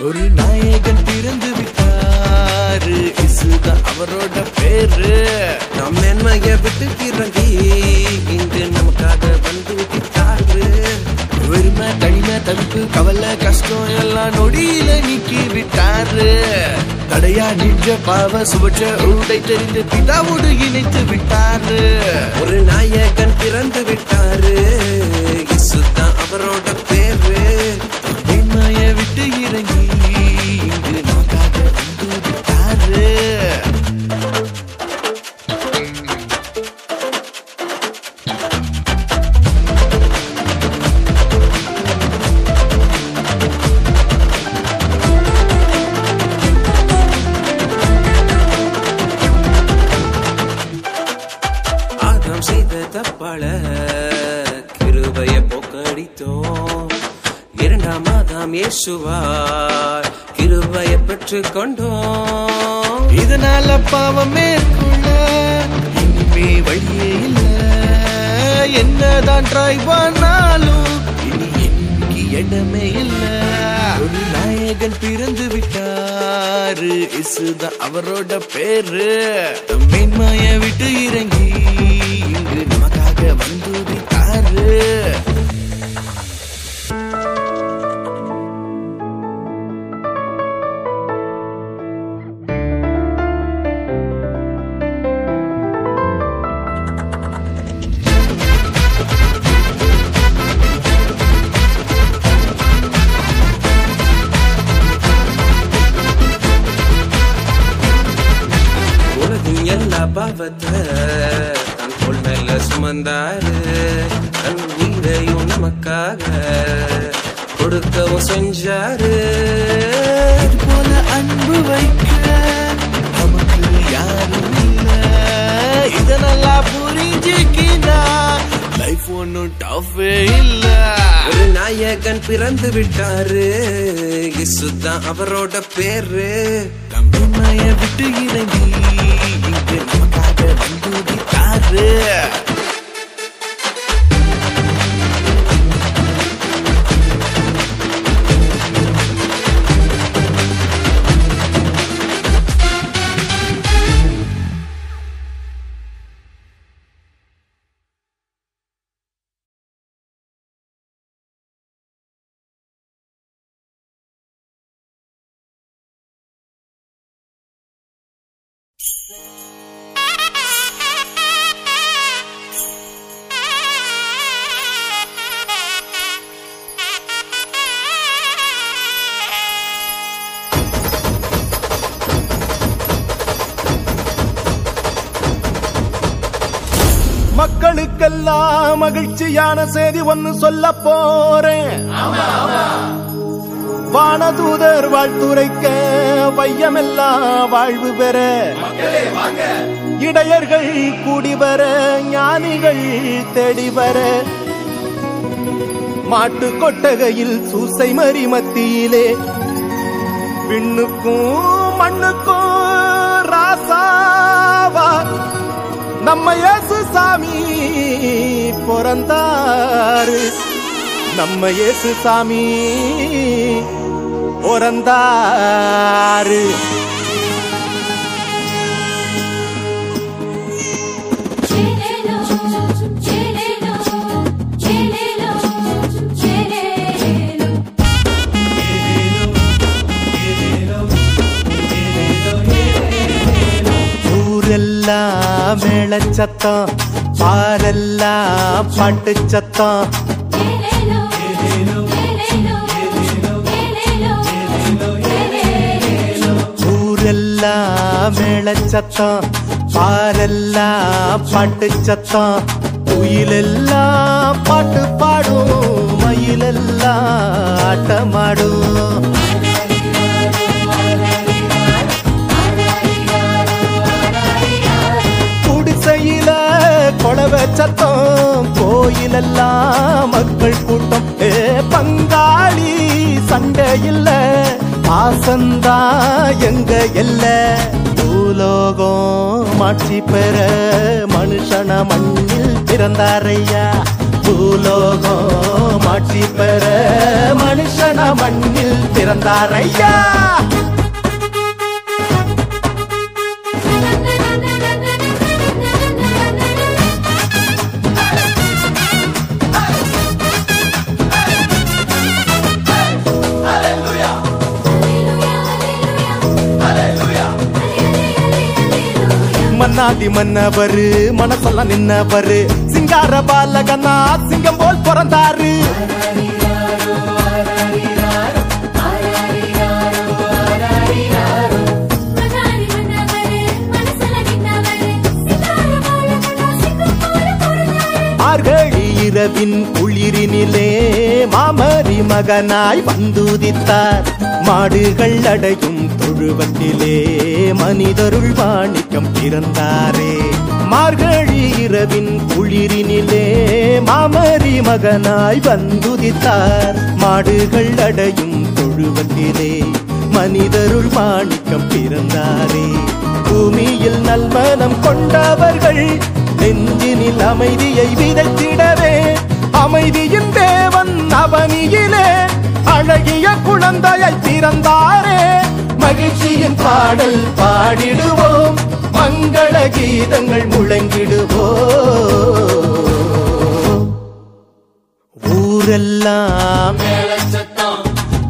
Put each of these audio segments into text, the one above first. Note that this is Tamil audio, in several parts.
ஒரு நாயகன் பிறந்து விட்டாரு. இசுதான் அவரோட பேரு. நம் மேன்மைய விட்டு இறங்கி இங்கு நமக்காக வந்து விட்டாரு. வெறுமை தனிமை தவிப்பு கவலை கஷ்டம் நொடியில நீக்கி விட்டாரு. தடையா நின்ற பாவ சுபற்ற உடை தெரிந்து பிதாவோடு இணைத்து விட்டாரு. ஒரு நாயகன் பிறந்து விட்டாரு. இசுதான் அவரோட பேரு. வெண்மைய விட்டு இறங்கி இங்கு நமக்காக வந்து விட்டாரு. கிருபைய இதனால பாவம் மேற்கொள்ள இனிமே வழியே இல்ல. என்னதான் ட்ரை பண்ணாலும் இனி எனக்கு இடமே இல்ல. ஒரு நாயகன் பிறந்து விட்டாரு இசுதான் அவரோட பேரு. மேன்மைய விட்டு இறங்கி பிறந்து விட்டாரு. இசுதான் அவரோட பேரு. தம்பி மாய விட்டு இறங்கி இங்கு நமக்காக வந்து விட்டாரு மகிழ்ச்சியான செய்தி ஒன்னு சொல்ல போறேன். வானதூதர் வாழ்த்துரைக்க வையமெல்லாம் வாழ்வு பெற. இடையர்கள் கூடி வர ஞானிகள் தேடி வர. மாட்டு கொட்டகையில் சூசை மறி மத்தியிலே. விண்ணுக்கும் மண்ணுக்கும் ராசாவா. நம்ம இயேசு சாமி பிறந்தாரு. நம்ம இயேசு சாமி பிறந்தாரு. ஊரெல்லாம் மேளச்சத்தம். பாரெல்லாம் பாட்டு சத்தம் ஊரெல்லாம் மேளச்சத்தம் பாரெல்லாம் பாட்டு சத்தம் குயிலெல்லாம் பாட்டு பாடும் மயிலெல்லாம் ஆட்டமாடும். மக்கள் கூட்டம். ஏ பங்காளி சண்டை இல்ல பாசந்தா எங்க எல்ல பூலோகம் மாட்சி பெற மனுஷன மண்ணில் பிறந்தாரையா. பூலோகம் மாட்சி பெற மனுஷன மண்ணில் பிறந்தாரையா. மன்னாதி மன்னவரு மனசெல்லாம் நின்னவரு. சிங்கார பாலகனா சிங்கம் போல் பிறந்தாரு. இரவின் குளிரினிலே மாமரி மகனாய் வந்துதித்தார். மாடுகள் அடையும் உருவத்திலே மனிதருள் வாணிக்கம் பிறந்தாரே. மார்கழி இரவின் குளிரினிலே மாமரி மகனாய் வந்துதித்தார். மாடுகள் அடையும் தொழுவத்திலே மனிதருள் மாணிக்கம் பிறந்தாரே. பூமியில் நல்மனம் கொண்டவர்கள் நெஞ்சினில் அமைதியை விதைத்திடவே. அமைதியின் தேவன் அவனியிலே அழகிய குழந்தையை பிறந்தாரே. மகிழ்ச்சியின் பாடல் பாடிடுவோம். மங்கள கீதங்கள் முழங்கிடுவோம். ஊரெல்லாம்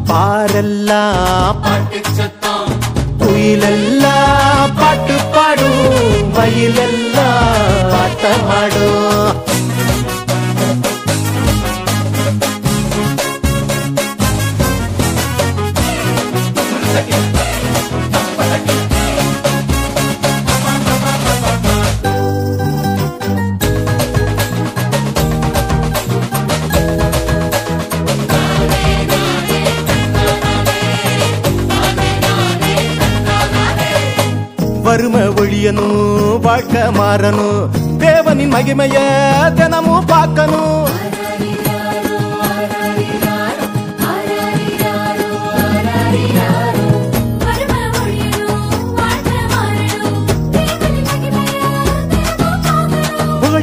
பாரெல்லாம் குயிலெல்லாம் பாட்டு பாடும். மயிலெல்லாம் ஆட்டமாடும் வறுமை ஒழியணும் வாழ்க்கை மாறணும் தேவனின் மகிமைய தினமும் பார்க்கணும்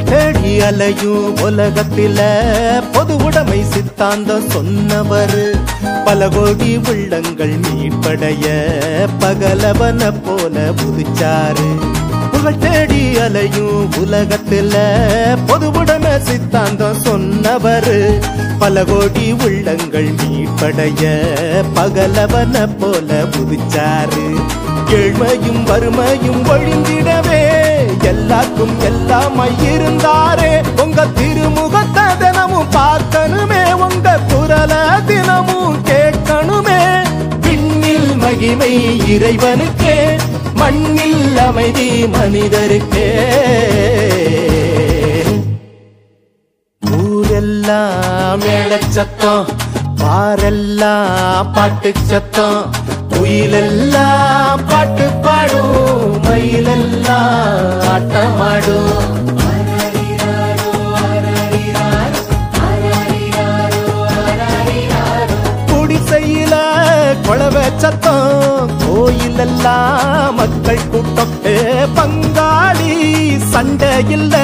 தேடி அலையும் உலகத்தில பொது உடைமை சித்தாந்தம் சொன்னவர். பல கோடி உள்ளங்கள் மீட்படைய பகலவன போல புதுச்சாரு புகழ் தேடி அலையும் உலகத்தில பொதுவுடன சித்தாந்தம் சொன்னவர். பல கோடி உள்ளங்கள் மீட்படைய பகலவன போல புதுச்சாரு ஏழ்மையும் வறுமையும் ஒழிந்திடவே எல்லாருக்கும் எல்லாமாய் இருந்தாரே. உங்க திருமுகத்தை தினமும் பார்க்கணுமே உங்க குரல தினமும் கேட்கணுமே. விண்ணில் மகிமை இறைவனுக்கே மண்ணில் அமைதி மனிதருக்கே. ஊரெல்லாம் மேலச்சத்தம் பாரெல்லாம் பாட்டு சத்தம் குயிலெல்லாம் பாட்டு பாடும் மயிலெல்லாம் ஆட்டமாடும். கூட்டம் ஏ பங்காளி சண்டை இல்ல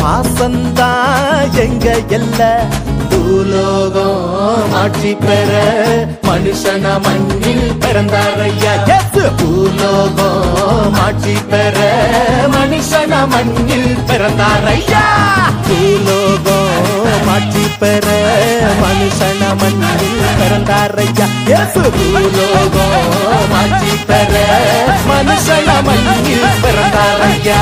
பாசந்தா எங்க இல்ல? பூலோகம் ஆட்சி பெற மனுஷன மண்ணில் பிறந்தாரையா பூலோகம் ஆட்சி பெற மனுஷன மண்ணில் பிறந்தாரையா பூலோகம் மாற்றி பெற மனுஷன மண்ணில் பிறந்தாரையா? எஸ் பூலோகம் மாற்றி பெற மனுஷன மண்ணில் பிறந்தாரையா?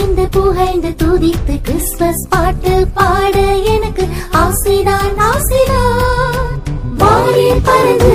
புகழ்ந்து புகழ்ந்து துதித்து கிறிஸ்மஸ் பாட்டு பாட எனக்கு ஆசைதான் ஆசைதான். வானில் பறந்து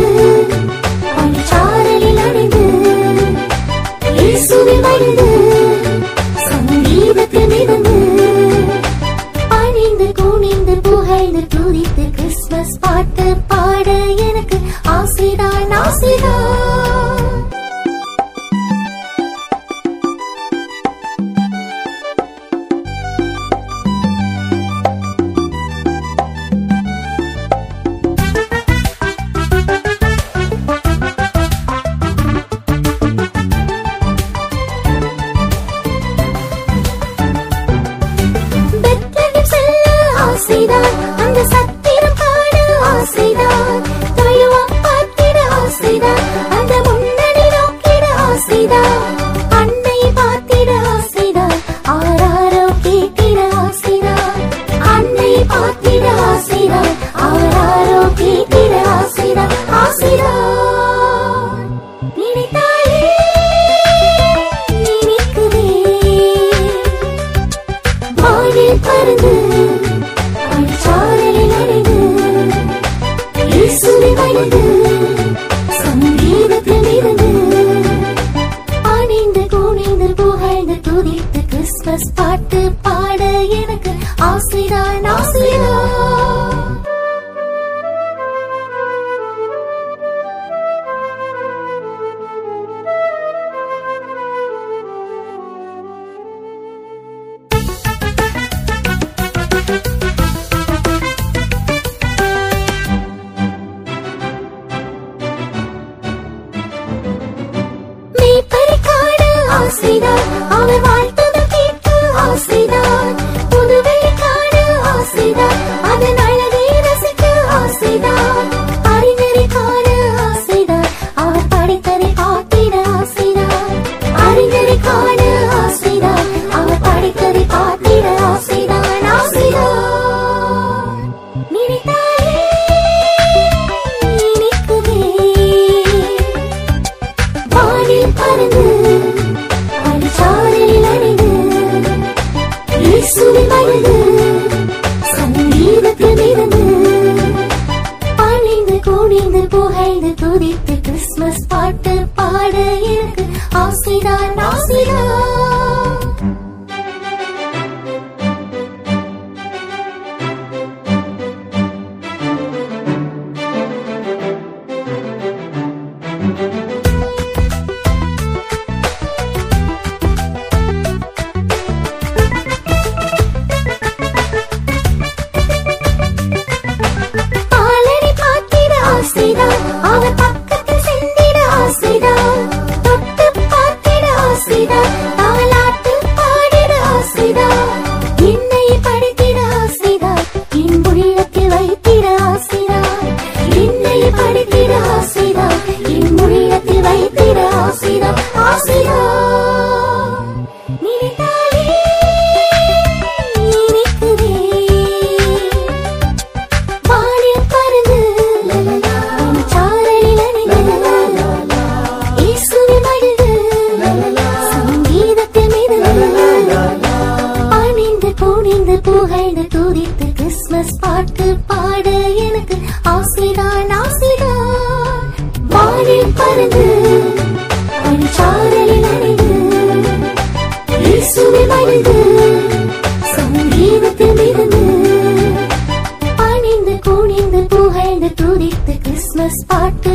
பணிந்து குனிந்து புகழ்ந்து துதித்து கிறிஸ்துமஸ் பாட்டு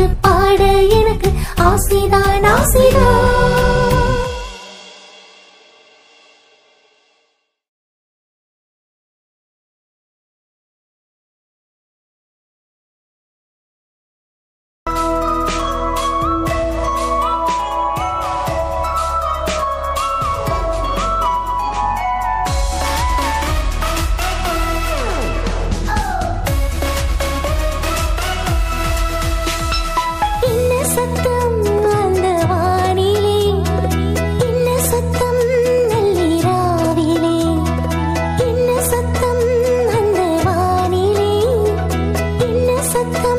嗯